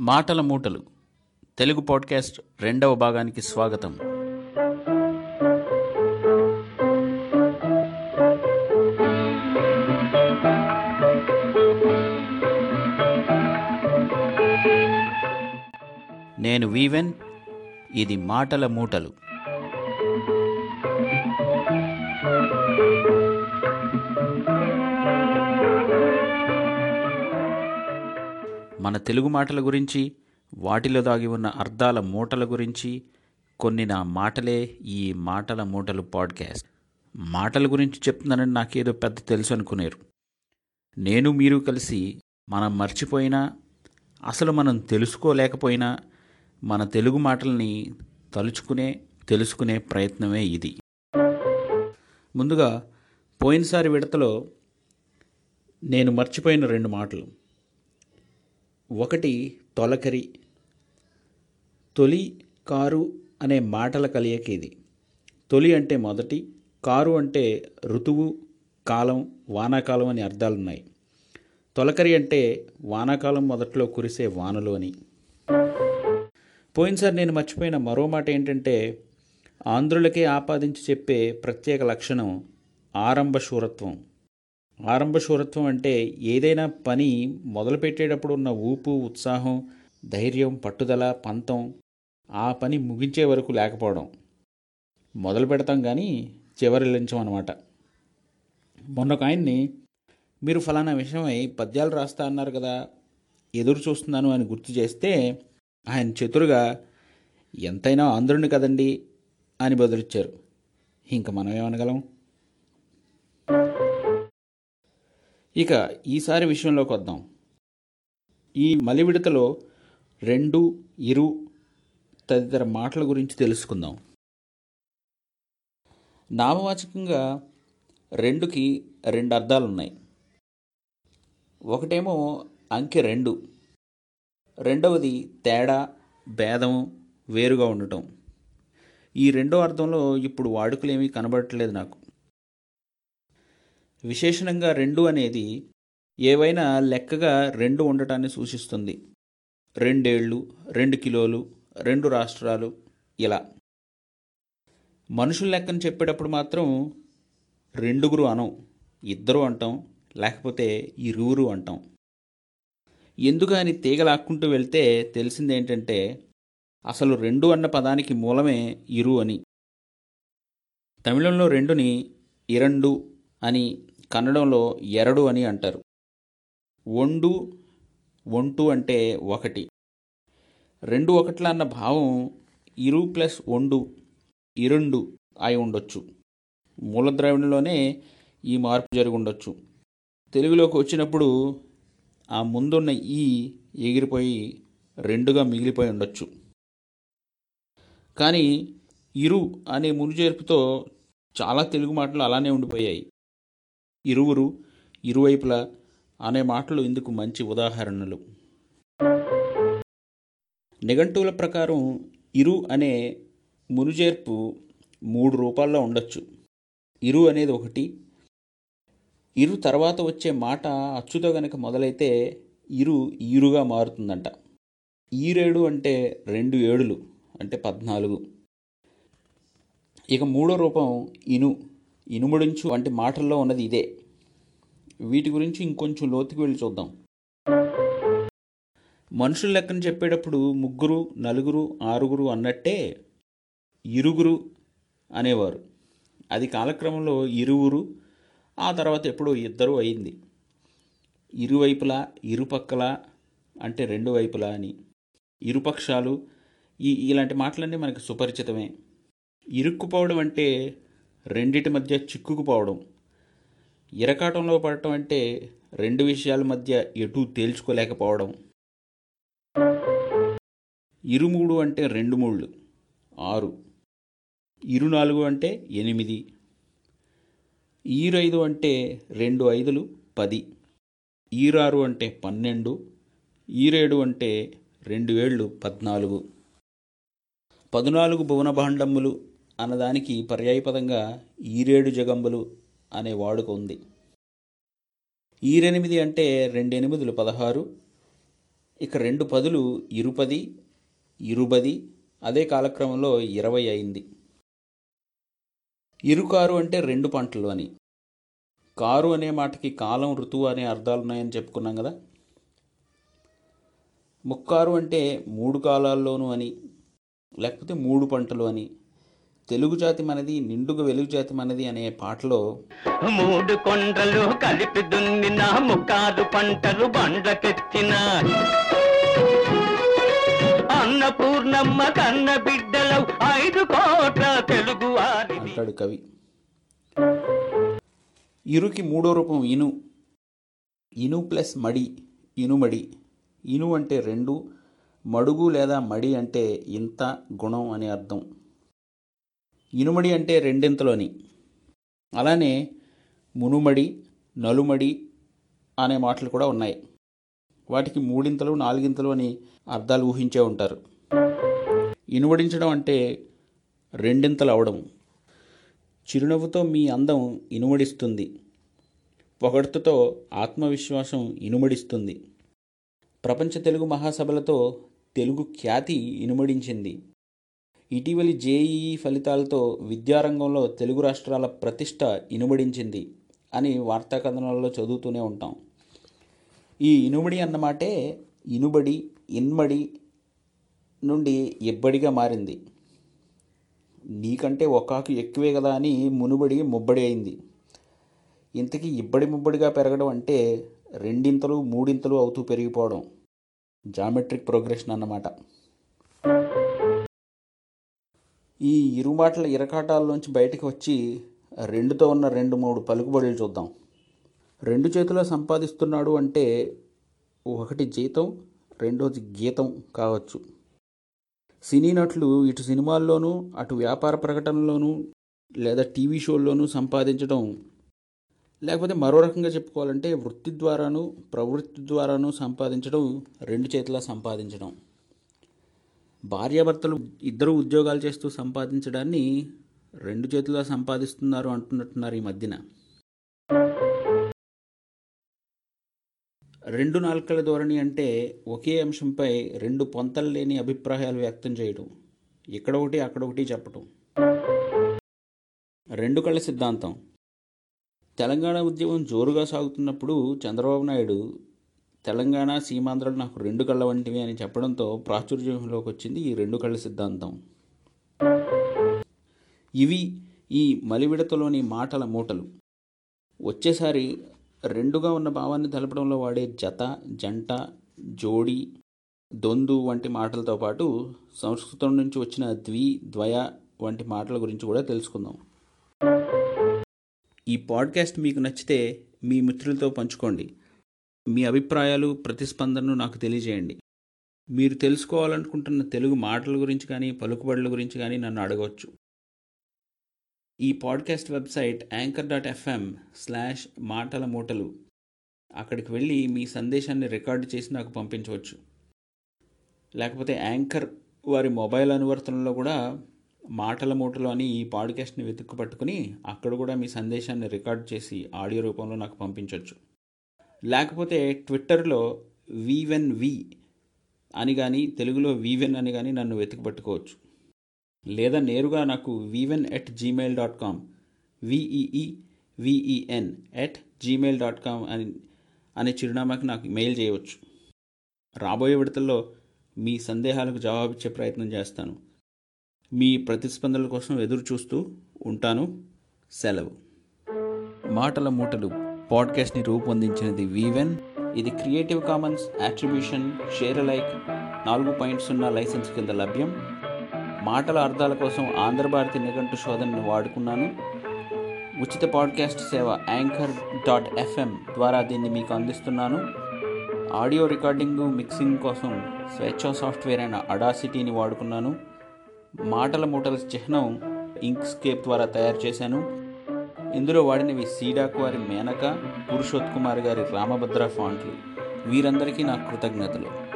మాటల మూటలు. తెలుగు పాడ్కాస్ట్ రెండవ భాగానికి స్వాగతం. నేను వీవెన్ ఇది మాటల మూటలు. మన తెలుగు మాటల గురించి వాటిలో దాగి ఉన్న అర్థాల మూటల గురించి కొన్ని నా మాటలే ఈ మాటల మూటలు పాడ్కాస్ట్. మాటల గురించి చెప్తున్నానని నాకేదో పెద్ద తెలుసు అనుకునేరు. నేను మీరు కలిసి మనం మర్చిపోయినా అసలు మనం తెలుసుకోలేకపోయినా మన తెలుగు మాటల్ని తలుచుకునే తెలుసుకునే ప్రయత్నమే ఇది. ముందుగా పోయినసారి విడతలో నేను మర్చిపోయిన రెండు మాటలు. ఒకటి తొలకరి తొలి కారు అనే మాటల కలియక ఇది తొలి అంటే మొదటి కారు అంటే ఋతువు కాలం వానాకాలం అని అర్థాలున్నాయి. తొలకరి అంటే వానాకాలం మొదట్లో కురిసే వానలు అని. పోయినసారి నేను మర్చిపోయిన మరో మాట ఏంటంటే ఆంధ్రులకే ఆపాదించి చెప్పే ప్రత్యేక లక్షణం ఆరంభ శూరత్వం. ఆరంభ శూరత్వం అంటే ఏదైనా పని మొదలుపెట్టేటప్పుడు ఉన్న ఊపు ఉత్సాహం ధైర్యం పట్టుదల పంతం ఆ పని ముగించే వరకు లేకపోవడం. మొదలు పెడతాం కానీ చివరిల్లించం అనమాట మొన్న ఒక ఆయన్ని మీరు ఫలానా విషయమై పద్యాలు రాస్తా అన్నారు కదా ఎదురు చూస్తున్నాను అని గుర్తు చేస్తే ఆయన చతురుగా ఎంతైనా ఆంధ్రుని కదండి అని బదులిచ్చారు ఇంక మనం ఏమనగలం ఇక ఈసారి విషయంలోకి వద్దాం. ఈ మలి విడతలో రెండు ఇరు తదితర మాటల గురించి తెలుసుకుందాం. నామవాచకంగా రెండుకి రెండు అర్థాలు ఉన్నాయి ఒకటేమో అంకె రెండు. రెండవది తేడా భేదం వేరుగా ఉండటం. ఈ రెండో అర్థంలో ఇప్పుడు వాడుకలేమీ కనబడట్లేదు నాకు. విశేషణంగా రెండు అనేది ఏవైనా లెక్కగా రెండు ఉండటాన్ని సూచిస్తుంది. రెండేళ్ళు రెండు కిలోలు రెండు రాష్ట్రాలు ఇలా. మనుషుల లెక్కను చెప్పేటప్పుడు మాత్రం రెండుగురు అనం ఇద్దరు అంటాం లేకపోతే ఇరువురు అంటాం. ఎందుకని తీగలాక్కుంటూ వెళ్తే తెలిసింది ఏంటంటే అసలు రెండు అన్న పదానికి మూలమే ఇరు అని. తమిళంలో రెండుని ఇరండు అని కన్నడంలో ఎరడు అని అంటారు. ఒండు ఒంటు అంటే ఒకటి. రెండు ఒకట్ల అన్న భావం ఇరు ప్లస్ ఒండు ఇరుండు అయి ఉండొచ్చు. మూలద్రవ్యంలోనే ఈ మార్పు జరిగి ఉండొచ్చు. తెలుగులోకి వచ్చినప్పుడు ఆ ముందున్న ఈ ఎగిరిపోయి రెండుగా మిగిలిపోయి ఉండొచ్చు. కానీ ఇరు అనే మునుజేర్పుతో చాలా తెలుగు మాటలు అలానే ఉండిపోయాయి. ఇరువురు ఇరువైపులా అనే మాటలు ఇందుకు మంచి ఉదాహరణలు. నిఘంటువుల ప్రకారం ఇరు అనే మునుజేర్పు మూడు రూపాల్లో ఉండొచ్చు. ఇరు అనేది ఒకటి. ఇరు తర్వాత వచ్చే మాట అచ్చుతో గనక మొదలైతే ఇరు ఈరుగా మారుతుందంట. ఈరేడు అంటే రెండు ఏడులు అంటే పద్నాలుగు. ఇక మూడో రూపం ఇను. ఇనుముడించు వంటి మాటల్లో ఉన్నది ఇదే. వీటి గురించి ఇంకొంచెం లోతుకు వెళ్ళి చూద్దాం. మనుషుల లెక్కను చెప్పేటప్పుడు ముగ్గురు నలుగురు ఆరుగురు అన్నట్టే ఇరుగురు అనేవారు. అది కాలక్రమంలో ఇరువురు ఆ తర్వాత ఎప్పుడో ఇద్దరు అయింది. ఇరువైపులా ఇరుపక్కల అంటే రెండు వైపులా అని. ఇరుపక్షాలు ఈ ఇలాంటి మాటలన్నీ మనకు సుపరిచితమే. ఇరుక్కుపోవడం అంటే రెండిటి మధ్య చిక్కుకుపోవడం. ఇరకాటంలో పడటం అంటే రెండు విషయాల మధ్య ఎటూ తేల్చుకోలేకపోవడం. ఇరుమూడు అంటే రెండు మూళ్ళు ఆరు. ఇరు నాలుగు అంటే ఎనిమిది. ఈరైదు అంటే రెండు ఐదులు పది. ఈరారు అంటే పన్నెండు. ఈరేడు అంటే రెండు ఏళ్ళు పద్నాలుగు. పద్నాలుగు భువన భాండములు అన్నదానికి పర్యాయపదంగా ఈరేడు జగంబులు అనే వాడుక ఉంది. ఈరెనిమిది అంటే రెండెనిమిదిలు పదహారు ఇక రెండు పదులు ఇరుపది ఇరుబది అదే కాలక్రమంలో ఇరవై అయింది. ఇరుకారు అంటే రెండు పంటలు అని. కారు అనే మాటకి కాలం ఋతువు అనే అర్థాలు ఉన్నాయని చెప్పుకున్నాం కదా. ముక్కారు అంటే మూడు కాలాల్లోనూ అని లేకపోతే మూడు పంటలు అని. తెలుగు జాతి మనది నిండుగా వెలుగు జాతి మనది అనే పాటలో మూడు కొండలు కలిపి దున్నిన ముక్కారు పంటలు బండ్లకెత్తిన అన్నపూర్ణమ్మ కన్న బిడ్డలు ఐదు కోట్ల తెలుగు అంటాడు కవి. ఇరుకి మూడో రూపం ఇను. ఇను ప్లస్ మడి ఇనుమడి ఇను అంటే రెండు మడుగు లేదా మడి అంటే ఇంత గుణం అని అర్థం. ఇనుమడి అంటే రెండింతలోని. అలానే మునుమడి నలుమడి అనే మాటలు కూడా ఉన్నాయి. వాటికి మూడింతలు నాలుగింతలు అని అర్థాలు ఊహించే ఉంటారు. ఇనుమడించడం అంటే రెండింతలు అవడం. చిరునవ్వుతో మీ అందం ఇనుమడిస్తుంది. పొగడ్తతో ఆత్మవిశ్వాసం ఇనుమడిస్తుంది. ప్రపంచ తెలుగు మహాసభలతో తెలుగు ఖ్యాతి ఇనుమడించింది. ఇటీవలి జేఈఈ ఫలితాలతో విద్యారంగంలో తెలుగు రాష్ట్రాల ప్రతిష్ట ఇనుమడించింది అని వార్తా కథనాల్లో చదువుతూనే ఉంటాం. ఈ ఇనుమడి అన్నమాటే ఇనుబడి ఇన్మడి నుండి ఇబ్బడిగా మారింది. నీకంటే ఒకాకు ఎక్కువే కదా అని మునుబడి ముబ్బడి అయింది. ఇంతకీ ఇబ్బడి ముబ్బడిగా పెరగడం అంటే రెండింతలు మూడింతలు అవుతూ పెరిగిపోవడం జామెట్రిక్ ప్రోగ్రెషన్ అన్నమాట. ఈ ఇరుమాటల ఇరకాటాల్లోంచి బయటకు వచ్చి రెండుతో ఉన్న రెండు మూడు పలుకుబడులు చూద్దాం. రెండు చేతుల్లో సంపాదిస్తున్నాడు అంటే ఒకటి జీతం రెండోది గీతం కావచ్చు. సినీ నటులు ఇటు సినిమాల్లోనూ అటు వ్యాపార ప్రకటనలోనూ లేదా టీవీ షోల్లోనూ సంపాదించడం లేకపోతే మరో రకంగా చెప్పుకోవాలంటే వృత్తి ద్వారాను ప్రవృత్తి ద్వారాను సంపాదించడం రెండు చేతుల సంపాదించడం. భార్యాభర్తలు ఇద్దరు ఉద్యోగాలు చేస్తూ సంపాదించడాన్ని రెండు చేతులా సంపాదిస్తున్నారు అంటున్నట్టున్నారు ఈ మధ్యన. రెండు నాలుకల ధోరణి అంటే ఒకే అంశంపై రెండు పొంతలు లేని అభిప్రాయాలు వ్యక్తం చేయడం. ఇక్కడ ఒకటి అక్కడ ఒకటి చెప్పటం. రెండు కళ్ళ సిద్ధాంతం. తెలంగాణ ఉద్యమం జోరుగా సాగుతున్నప్పుడు చంద్రబాబు నాయుడు తెలంగాణ సీమాంధ్రలు నాకు రెండు కళ్ళ వంటివి అని చెప్పడంతో ప్రాచుర్యంలోకి వచ్చింది ఈ రెండు కళ్ళ సిద్ధాంతం. ఇవి ఈ మలివిడతలోని మాటల మూటలు. వచ్చేసారి రెండుగా ఉన్న భావాన్ని తెలపడంలో వాడే జత జంట జోడి దొందు వంటి మాటలతో పాటు సంస్కృతం నుంచి వచ్చిన ద్వి ద్వయ వంటి మాటల గురించి కూడా తెలుసుకుందాం. ఈ పాడ్కాస్ట్ మీకు నచ్చితే మీ మిత్రులతో పంచుకోండి. మీ అభిప్రాయాలు ప్రతిస్పందనను నాకు తెలియజేయండి. మీరు తెలుసుకోవాలనుకుంటున్న తెలుగు మాటల గురించి కానీ పలుకుబడుల గురించి కానీ నన్ను అడగవచ్చు ఈ podcast website anchor dot FM slash మాటల మూటలు. అక్కడికి వెళ్ళి మీ సందేశాన్ని రికార్డు చేసి నాకు పంపించవచ్చు. లేకపోతే యాంకర్ వారి మొబైల్ అనువర్తనంలో కూడా మాటల మూటలు అని ఈ పాడ్కాస్ట్ని వెతుక్కు పట్టుకుని అక్కడ కూడా మీ సందేశాన్ని రికార్డ్ చేసి ఆడియో రూపంలో నాకు పంపించవచ్చు లేకపోతే ట్విట్టర్లో వీవెన్ వి అని కానీ తెలుగులో వీవెన్ అని కానీ నన్ను వెతికి పట్టుకోవచ్చు లేదా నేరుగా నాకు Veeven at Gmail dot com V E E V E N at Gmail dot com అని అనే చిరునామాకి నాకు మెయిల్ చేయవచ్చు. రాబోయే విడతల్లో మీ సందేహాలకు జవాబిచ్చే ప్రయత్నం చేస్తాను. మీ ప్రతిస్పందనల కోసం ఎదురు చూస్తూ ఉంటాను. సెలవు. మాటల మూటలు. పాడ్కాస్ట్ని రూపొందించినది వీవెన్ ఇది Creative Commons attribution share like నాలుగు పాయింట్ సున్నా లైసెన్స్ కింద లభ్యం. మాటల అర్థాల కోసం ఆంధ్రభారతి నిఘంటు శోధనను వాడుకున్నాను. ఉచిత పాడ్కాస్ట్ సేవ యాంకర్ డాట్ ఎఫ్ఎం ద్వారా దీన్ని మీకు అందిస్తున్నాను. ఆడియో రికార్డింగు మిక్సింగ్ కోసం స్వేచ్ఛ సాఫ్ట్వేర్ అయిన అడాసిటీని వాడుకున్నాను. మాటల మూటల చిహ్నం ఇంక్స్కేప్ ద్వారా తయారు చేశాను. ఇందులో వాడినవి సీడాకు వారి మేనక పురుషోత్ కుమార్ గారి రామభద్ర ఫాంట్లు. వీరందరికీ నా కృతజ్ఞతలు.